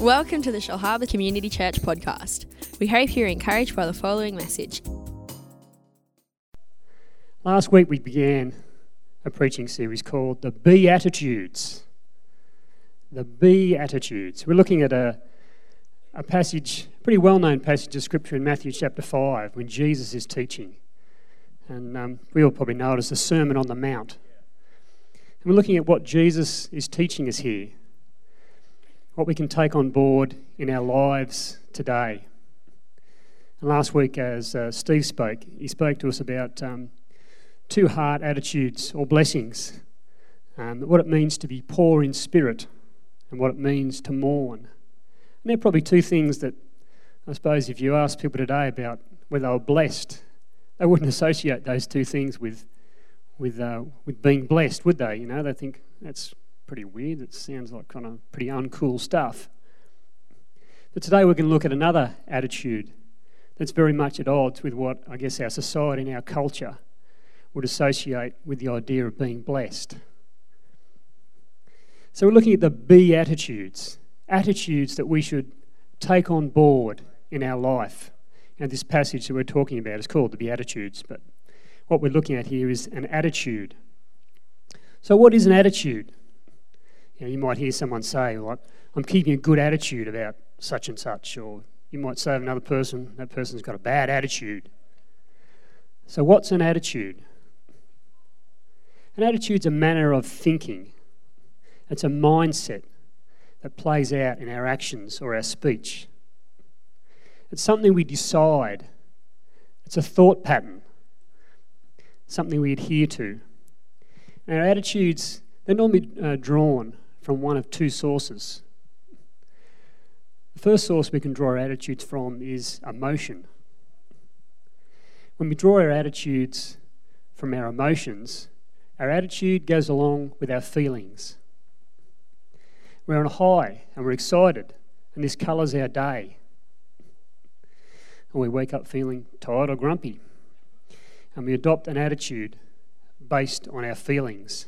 Welcome to the Shellharbour Community Church podcast. We hope you're encouraged by the following message. Last week we began a preaching series called The Beatitudes. The Beatitudes. We're looking at a, a passage, a pretty well known passage of Scripture in Matthew chapter 5 when Jesus is teaching. And um, we all probably know it as the Sermon on the Mount. And we're looking at what Jesus is teaching us here what we can take on board in our lives today. And last week, as uh, Steve spoke, he spoke to us about um, two heart attitudes or blessings, um, what it means to be poor in spirit and what it means to mourn. And they're probably two things that I suppose if you ask people today about whether they were blessed, they wouldn't associate those two things with, with, uh, with being blessed, would they? You know, they think that's pretty weird. It sounds like kind of pretty uncool stuff. But today we're going to look at another attitude that's very much at odds with what I guess our society and our culture would associate with the idea of being blessed. So we're looking at the Beatitudes, attitudes that we should take on board in our life. And this passage that we're talking about is called the Beatitudes, but what we're looking at here is an attitude. So, what is an attitude? You, know, you might hear someone say, like, I'm keeping a good attitude about such and such, or you might say of another person, that person's got a bad attitude. So, what's an attitude? An attitude's a manner of thinking, it's a mindset that plays out in our actions or our speech. It's something we decide, it's a thought pattern, something we adhere to. And our attitudes, they're normally uh, drawn from one of two sources. The first source we can draw our attitudes from is emotion. When we draw our attitudes from our emotions, our attitude goes along with our feelings. We're on a high and we're excited, and this colours our day. And we wake up feeling tired or grumpy, and we adopt an attitude based on our feelings.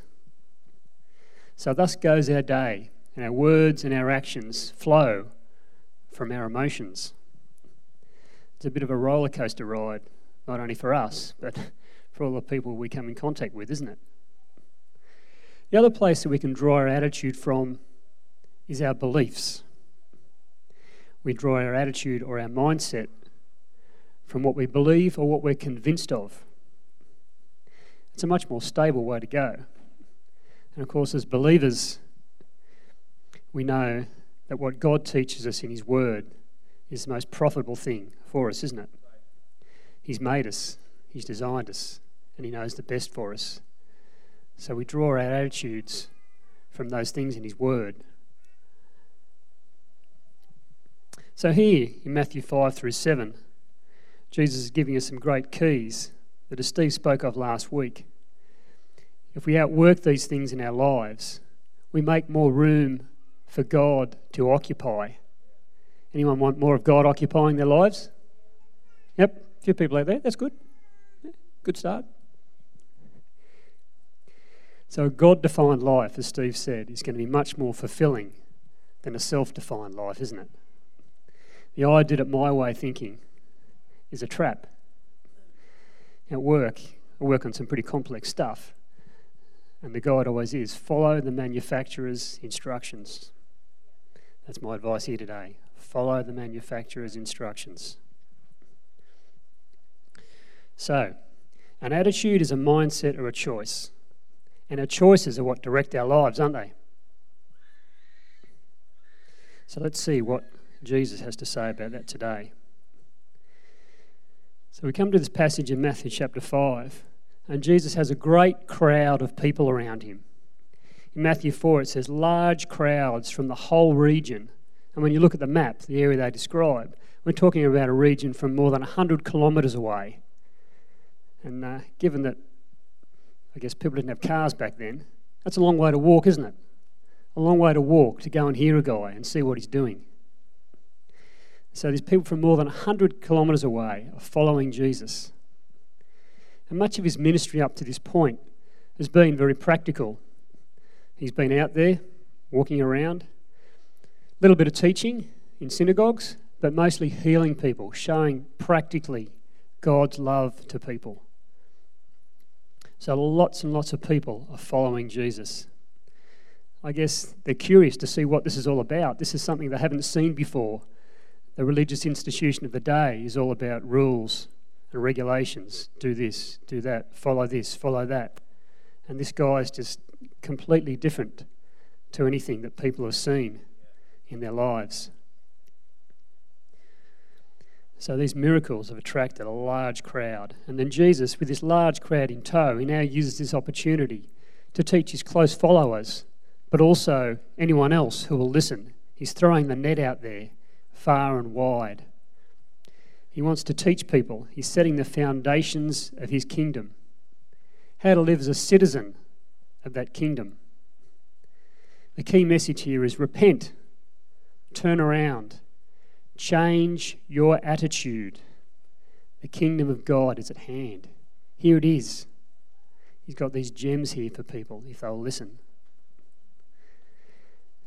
So, thus goes our day, and our words and our actions flow from our emotions. It's a bit of a roller coaster ride, not only for us, but for all the people we come in contact with, isn't it? The other place that we can draw our attitude from is our beliefs. We draw our attitude or our mindset from what we believe or what we're convinced of. It's a much more stable way to go. And of course, as believers, we know that what God teaches us in His Word is the most profitable thing for us, isn't it? He's made us, He's designed us, and He knows the best for us. So we draw our attitudes from those things in His Word. So here in Matthew 5 through 7, Jesus is giving us some great keys that, as Steve spoke of last week, if we outwork these things in our lives, we make more room for God to occupy. Anyone want more of God occupying their lives? Yep, a few people out there. That's good. Good start. So, a God defined life, as Steve said, is going to be much more fulfilling than a self defined life, isn't it? The I did it my way thinking is a trap. At work, I work on some pretty complex stuff. And the guide always is follow the manufacturer's instructions. That's my advice here today. Follow the manufacturer's instructions. So, an attitude is a mindset or a choice. And our choices are what direct our lives, aren't they? So let's see what Jesus has to say about that today. So we come to this passage in Matthew chapter 5 and Jesus has a great crowd of people around him. In Matthew 4, it says large crowds from the whole region. And when you look at the map, the area they describe, we're talking about a region from more than 100 kilometres away. And uh, given that, I guess people didn't have cars back then, that's a long way to walk, isn't it? A long way to walk to go and hear a guy and see what he's doing. So these people from more than 100 kilometres away are following Jesus. And much of his ministry up to this point has been very practical. He's been out there, walking around, a little bit of teaching in synagogues, but mostly healing people, showing practically God's love to people. So lots and lots of people are following Jesus. I guess they're curious to see what this is all about. This is something they haven't seen before. The religious institution of the day is all about rules and regulations. Do this, do that, follow this, follow that. And this guy is just completely different to anything that people have seen in their lives. So these miracles have attracted a large crowd. And then Jesus, with this large crowd in tow, he now uses this opportunity to teach his close followers, but also anyone else who will listen. He's throwing the net out there far and wide. He wants to teach people. He's setting the foundations of his kingdom. How to live as a citizen of that kingdom. The key message here is repent, turn around, change your attitude. The kingdom of God is at hand. Here it is. He's got these gems here for people if they'll listen.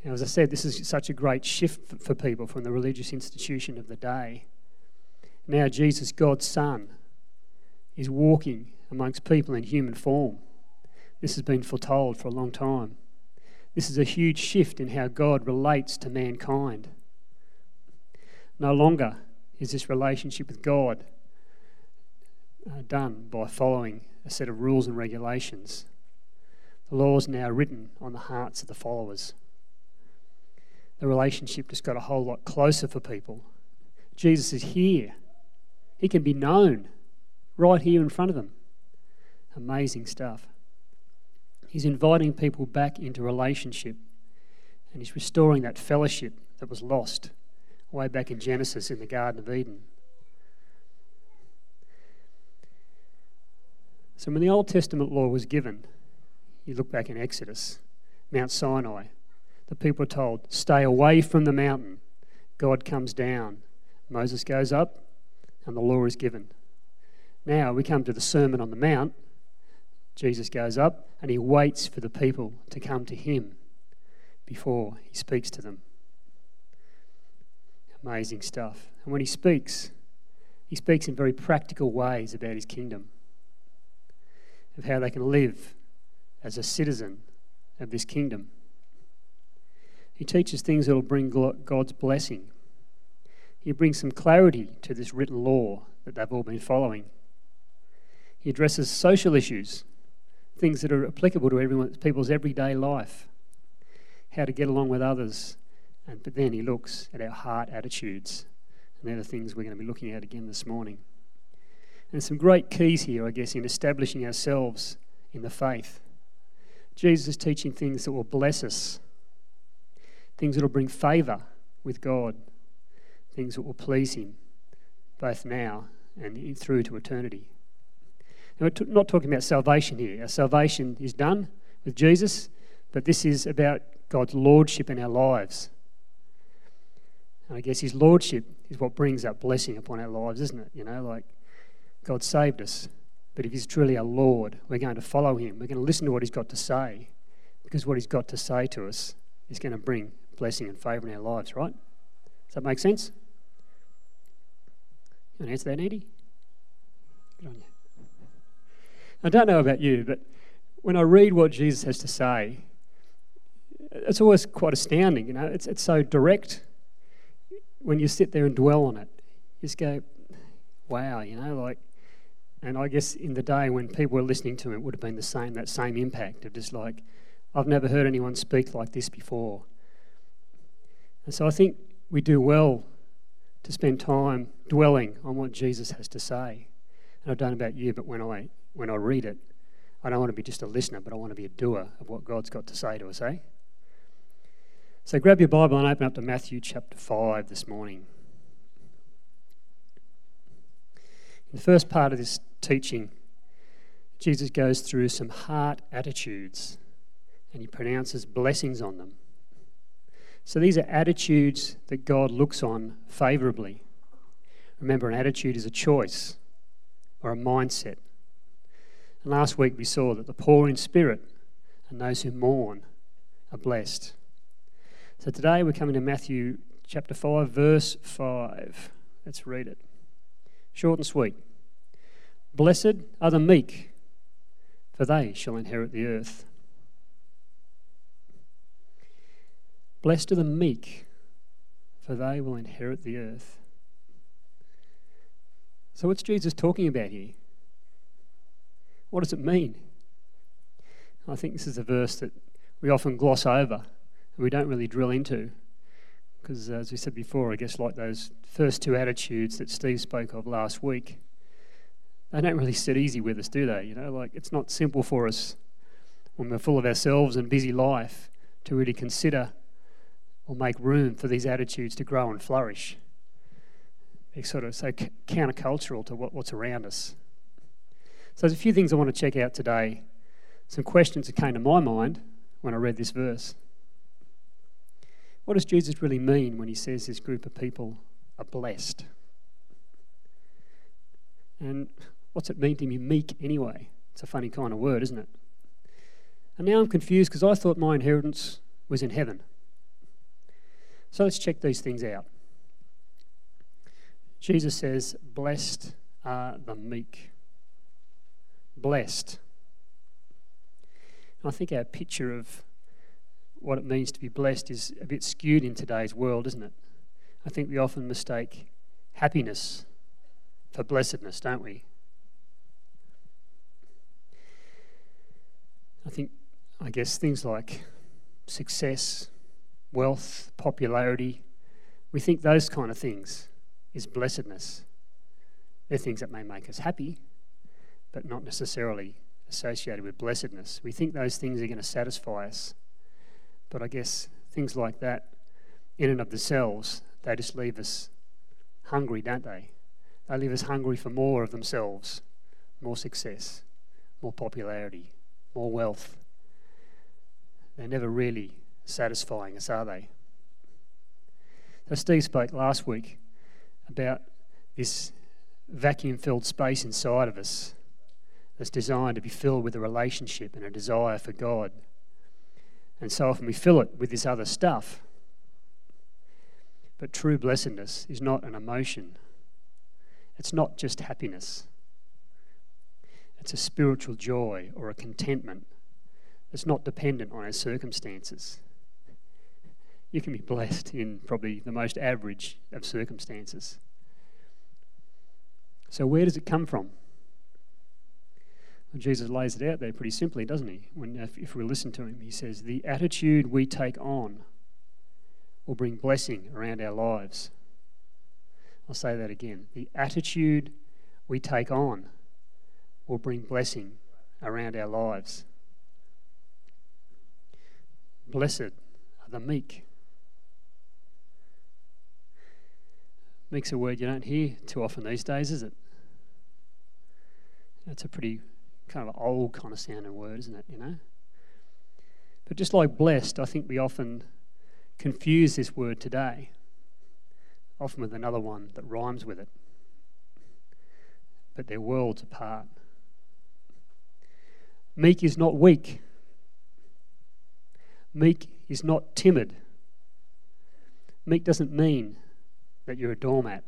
Now, as I said, this is such a great shift for people from the religious institution of the day. Now, Jesus, God's Son, is walking amongst people in human form. This has been foretold for a long time. This is a huge shift in how God relates to mankind. No longer is this relationship with God uh, done by following a set of rules and regulations. The law is now written on the hearts of the followers. The relationship just got a whole lot closer for people. Jesus is here. He can be known right here in front of them. Amazing stuff. He's inviting people back into relationship and he's restoring that fellowship that was lost way back in Genesis in the Garden of Eden. So, when the Old Testament law was given, you look back in Exodus, Mount Sinai, the people are told, stay away from the mountain. God comes down. Moses goes up, and the law is given. Now we come to the Sermon on the Mount, Jesus goes up and he waits for the people to come to him before he speaks to them. Amazing stuff. And when he speaks, he speaks in very practical ways about his kingdom, of how they can live as a citizen of this kingdom. He teaches things that will bring God's blessing. He brings some clarity to this written law that they've all been following. He addresses social issues things that are applicable to people's everyday life, how to get along with others. And, but then he looks at our heart attitudes. And they're the things we're going to be looking at again this morning. And some great keys here, I guess, in establishing ourselves in the faith. Jesus is teaching things that will bless us, things that will bring favour with God, things that will please Him, both now and through to eternity. Now, we're not talking about salvation here. Our salvation is done with Jesus, but this is about God's lordship in our lives. And I guess His lordship is what brings that blessing upon our lives, isn't it? You know, like God saved us, but if He's truly our Lord, we're going to follow Him. We're going to listen to what He's got to say, because what He's got to say to us is going to bring blessing and favour in our lives, right? Does that make sense? You want to answer that, Andy? Good on you. I don't know about you, but when I read what Jesus has to say, it's always quite astounding. You know, it's, it's so direct. When you sit there and dwell on it, you just go, wow, you know, like, and I guess in the day when people were listening to him, it would have been the same, that same impact of just like, I've never heard anyone speak like this before. And so I think we do well to spend time dwelling on what Jesus has to say. And I don't know about you, but when I when I read it, I don't want to be just a listener, but I want to be a doer of what God's got to say to us, eh? So grab your Bible and open up to Matthew chapter 5 this morning. In the first part of this teaching, Jesus goes through some heart attitudes and he pronounces blessings on them. So these are attitudes that God looks on favourably. Remember, an attitude is a choice or a mindset. And last week we saw that the poor in spirit and those who mourn are blessed. So today we're coming to Matthew chapter 5, verse 5. Let's read it. Short and sweet. Blessed are the meek, for they shall inherit the earth. Blessed are the meek, for they will inherit the earth. So, what's Jesus talking about here? What does it mean? I think this is a verse that we often gloss over and we don't really drill into. Because, uh, as we said before, I guess like those first two attitudes that Steve spoke of last week, they don't really sit easy with us, do they? You know, like it's not simple for us when we're full of ourselves and busy life to really consider or make room for these attitudes to grow and flourish. Sort of so countercultural to what, what's around us. So there's a few things I want to check out today. Some questions that came to my mind when I read this verse. What does Jesus really mean when he says this group of people are blessed? And what's it mean to be meek anyway? It's a funny kind of word, isn't it? And now I'm confused because I thought my inheritance was in heaven. So let's check these things out. Jesus says, Blessed are the meek blessed. And I think our picture of what it means to be blessed is a bit skewed in today's world, isn't it? I think we often mistake happiness for blessedness, don't we? I think, I guess, things like success, wealth, popularity, we think those kind of things is blessedness. They're things that may make us happy, but not necessarily associated with blessedness. We think those things are going to satisfy us, but I guess things like that, in and of themselves, they just leave us hungry, don't they? They leave us hungry for more of themselves, more success, more popularity, more wealth. They're never really satisfying us, are they? So, Steve spoke last week about this vacuum filled space inside of us that's designed to be filled with a relationship and a desire for God. And so often we fill it with this other stuff. But true blessedness is not an emotion, it's not just happiness. It's a spiritual joy or a contentment that's not dependent on our circumstances. You can be blessed in probably the most average of circumstances. So, where does it come from? Jesus lays it out there pretty simply, doesn't he? When, if, if we listen to him, he says, The attitude we take on will bring blessing around our lives. I'll say that again. The attitude we take on will bring blessing around our lives. Blessed are the meek. Meek's a word you don't hear too often these days, is it? That's a pretty kind of old kind of sounding word, isn't it? You know? But just like blessed, I think we often confuse this word today, often with another one that rhymes with it. But they're worlds apart. Meek is not weak. Meek is not timid. Meek doesn't mean that you're a doormat.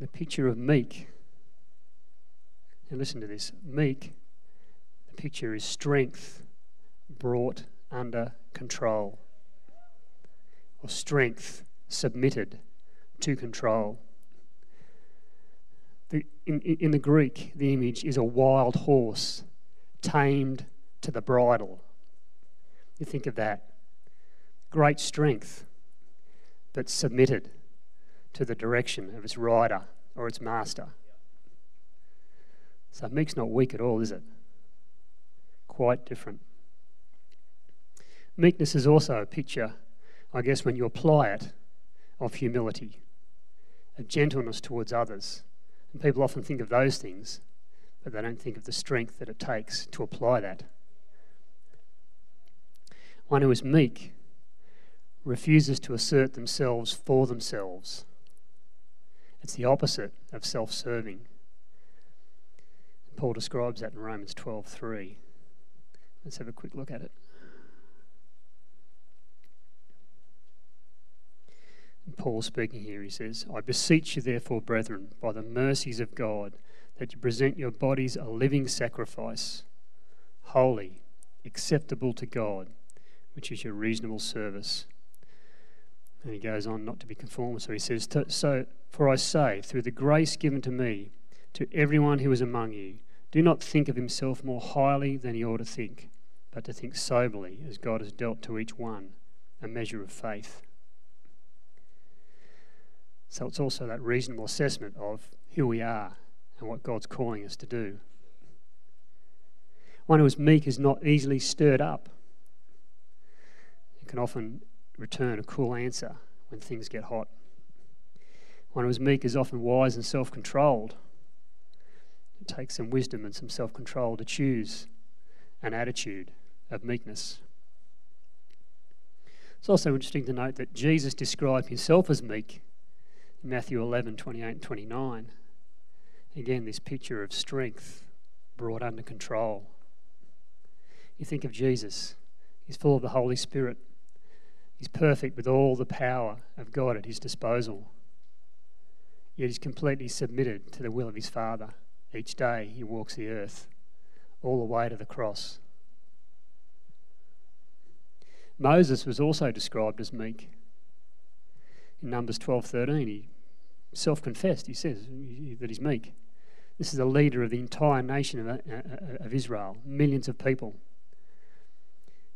The picture of meek and listen to this meek, the picture is strength brought under control, or strength submitted to control. The, in, in the Greek, the image is a wild horse tamed to the bridle. You think of that. Great strength, but submitted to the direction of its rider or its master. So meek's not weak at all, is it? Quite different. Meekness is also a picture, I guess, when you apply it, of humility, of gentleness towards others. And people often think of those things, but they don't think of the strength that it takes to apply that. One who is meek refuses to assert themselves for themselves. It's the opposite of self serving. Paul describes that in Romans 12:3. Let's have a quick look at it. Paul speaking here, he says, I beseech you, therefore, brethren, by the mercies of God, that you present your bodies a living sacrifice, holy, acceptable to God, which is your reasonable service. And he goes on not to be conformed. So he says, So, for I say, through the grace given to me, to everyone who is among you, do not think of himself more highly than he ought to think, but to think soberly, as God has dealt to each one a measure of faith. So it's also that reasonable assessment of who we are and what God's calling us to do. One who is meek is not easily stirred up. It can often return a cool answer when things get hot. One who is meek is often wise and self controlled. It takes some wisdom and some self control to choose an attitude of meekness. It's also interesting to note that Jesus described himself as meek in Matthew 11 28 and 29. Again, this picture of strength brought under control. You think of Jesus, he's full of the Holy Spirit. He's perfect with all the power of God at his disposal. Yet he's completely submitted to the will of his Father. Each day he walks the earth, all the way to the cross. Moses was also described as meek. In Numbers 12:13, he self-confessed. He says that he's meek. This is a leader of the entire nation of, uh, of Israel, millions of people.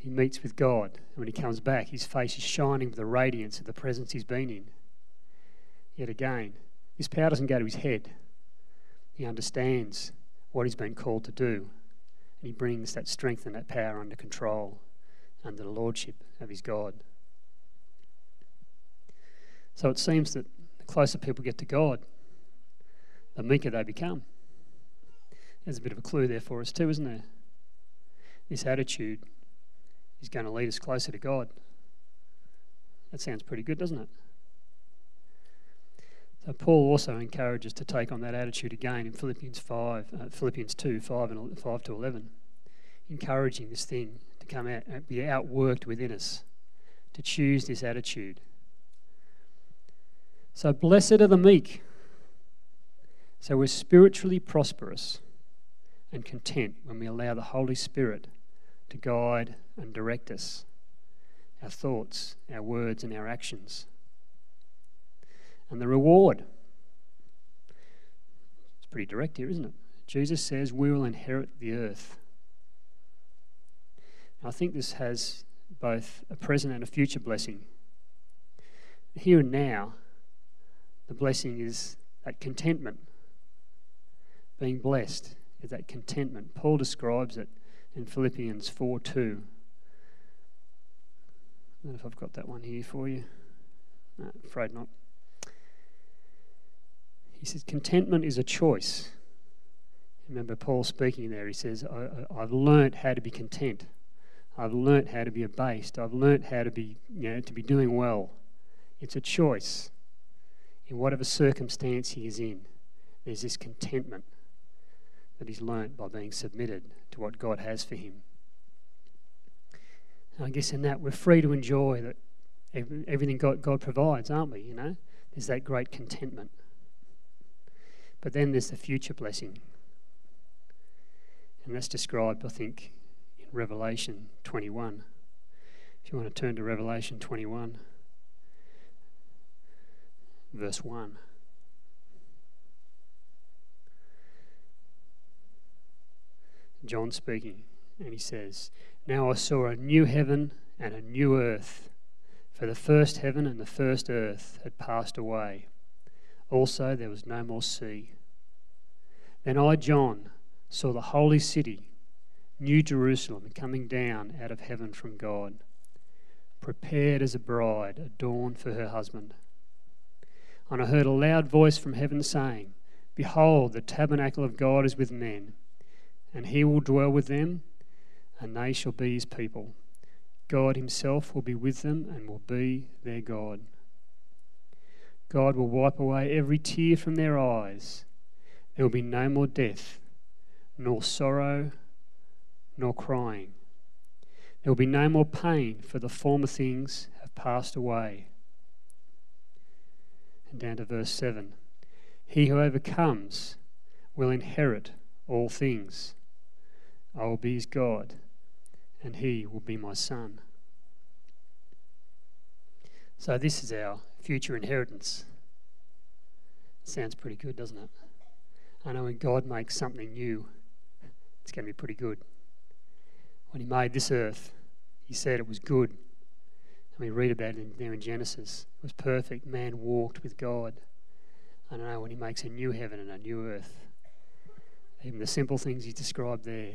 He meets with God, and when he comes back, his face is shining with the radiance of the presence he's been in. Yet again, his power doesn't go to his head. He understands what he's been called to do, and he brings that strength and that power under control, under the lordship of his God. So it seems that the closer people get to God, the meeker they become. There's a bit of a clue there for us, too, isn't there? This attitude is going to lead us closer to God. That sounds pretty good, doesn't it? So Paul also encourages to take on that attitude again in Philippians 5, uh, Philippians 2, 5, and 5 to 11, encouraging this thing to come out, uh, be outworked within us, to choose this attitude. So blessed are the meek. So we're spiritually prosperous and content when we allow the Holy Spirit to guide and direct us, our thoughts, our words, and our actions. And the reward. It's pretty direct here, isn't it? Jesus says we will inherit the earth. I think this has both a present and a future blessing. Here and now, the blessing is that contentment. Being blessed is that contentment. Paul describes it in Philippians 4 2. I don't know if I've got that one here for you. No, afraid not. He says, Contentment is a choice. Remember Paul speaking there. He says, I, have learnt how to be content. I've learnt how to be abased. I've learnt how to be, you know, to be doing well. It's a choice. In whatever circumstance he is in, there's this contentment that he's learnt by being submitted to what God has for him. And I guess in that we're free to enjoy that everything God, God provides, aren't we? You know, there's that great contentment. But then there's the future blessing. And that's described, I think, in Revelation 21. If you want to turn to Revelation 21, verse 1. John speaking, and he says, Now I saw a new heaven and a new earth, for the first heaven and the first earth had passed away. Also, there was no more sea. Then I, John, saw the holy city, New Jerusalem, coming down out of heaven from God, prepared as a bride adorned for her husband. And I heard a loud voice from heaven saying, Behold, the tabernacle of God is with men and he will dwell with them, and they shall be his people. God himself will be with them and will be their God. God will wipe away every tear from their eyes. There will be no more death, nor sorrow, nor crying. There will be no more pain, for the former things have passed away. And down to verse 7 He who overcomes will inherit all things. I will be his God, and he will be my son. So, this is our future inheritance. Sounds pretty good, doesn't it? I know when God makes something new, it's going to be pretty good. When He made this earth, He said it was good. And we read about it in, there in Genesis. It was perfect. Man walked with God. I know when He makes a new heaven and a new earth, even the simple things He described there,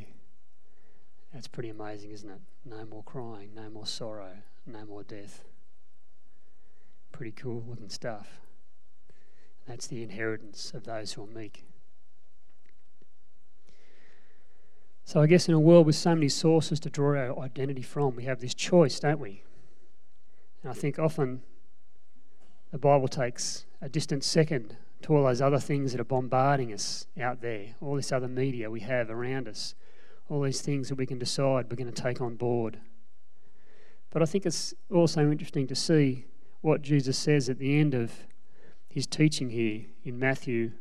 that's pretty amazing, isn't it? No more crying, no more sorrow, no more death. Pretty cool looking stuff. That's the inheritance of those who are meek. So, I guess in a world with so many sources to draw our identity from, we have this choice, don't we? And I think often the Bible takes a distant second to all those other things that are bombarding us out there, all this other media we have around us, all these things that we can decide we're going to take on board. But I think it's also interesting to see what Jesus says at the end of his teaching here in Matthew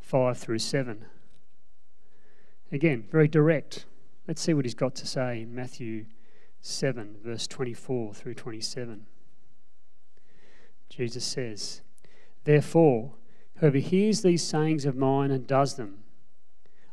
5 through 7. Again, very direct. Let's see what he's got to say in Matthew 7, verse 24 through 27. Jesus says, Therefore, whoever hears these sayings of mine and does them,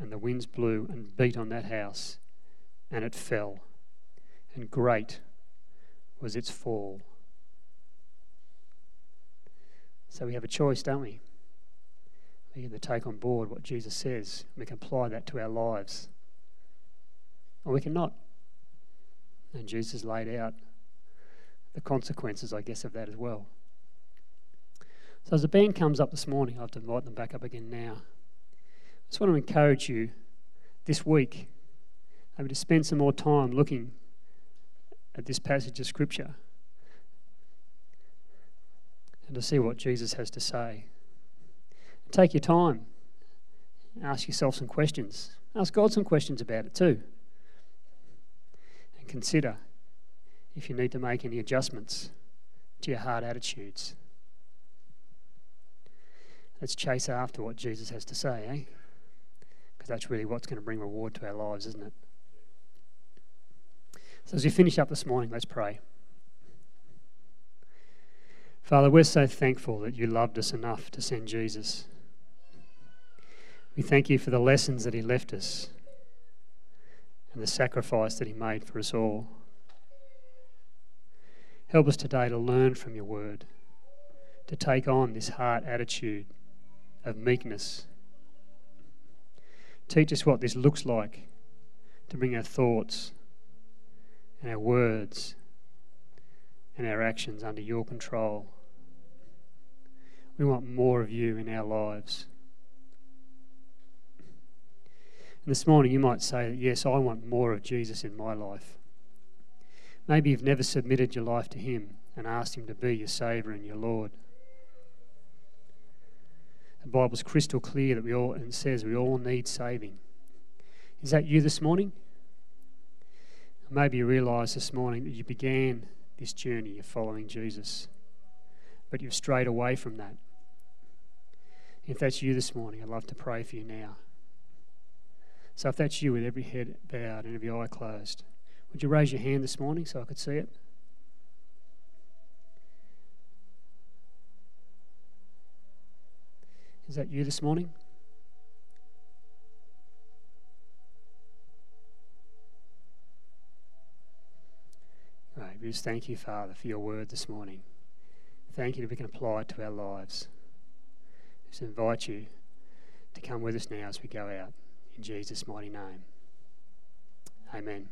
and the winds blew and beat on that house, and it fell, and great was its fall. So we have a choice, don't we? We can take on board what Jesus says. And we can apply that to our lives or we cannot. And Jesus laid out the consequences, I guess, of that as well. So as the band comes up this morning, I have to invite them back up again now. I just want to encourage you this week maybe to spend some more time looking at this passage of Scripture and to see what Jesus has to say. Take your time. Ask yourself some questions. Ask God some questions about it too and consider if you need to make any adjustments to your heart attitudes. Let's chase after what Jesus has to say, eh? Because that's really what's going to bring reward to our lives, isn't it? So, as we finish up this morning, let's pray. Father, we're so thankful that you loved us enough to send Jesus. We thank you for the lessons that he left us and the sacrifice that He made for us all. Help us today to learn from your word, to take on this heart attitude of meekness. Teach us what this looks like to bring our thoughts and our words and our actions under your control. We want more of you in our lives. And this morning you might say, Yes, I want more of Jesus in my life. Maybe you've never submitted your life to Him and asked Him to be your Saviour and your Lord. The Bible's crystal clear that we all and says we all need saving. Is that you this morning? Maybe you realise this morning that you began this journey of following Jesus, but you've strayed away from that. If that's you this morning, I'd love to pray for you now. So if that's you with every head bowed and every eye closed, would you raise your hand this morning so I could see it? Is that you this morning? Right, we just thank you, Father, for your word this morning. Thank you that we can apply it to our lives. Just invite you to come with us now as we go out. In Jesus' mighty name. Amen.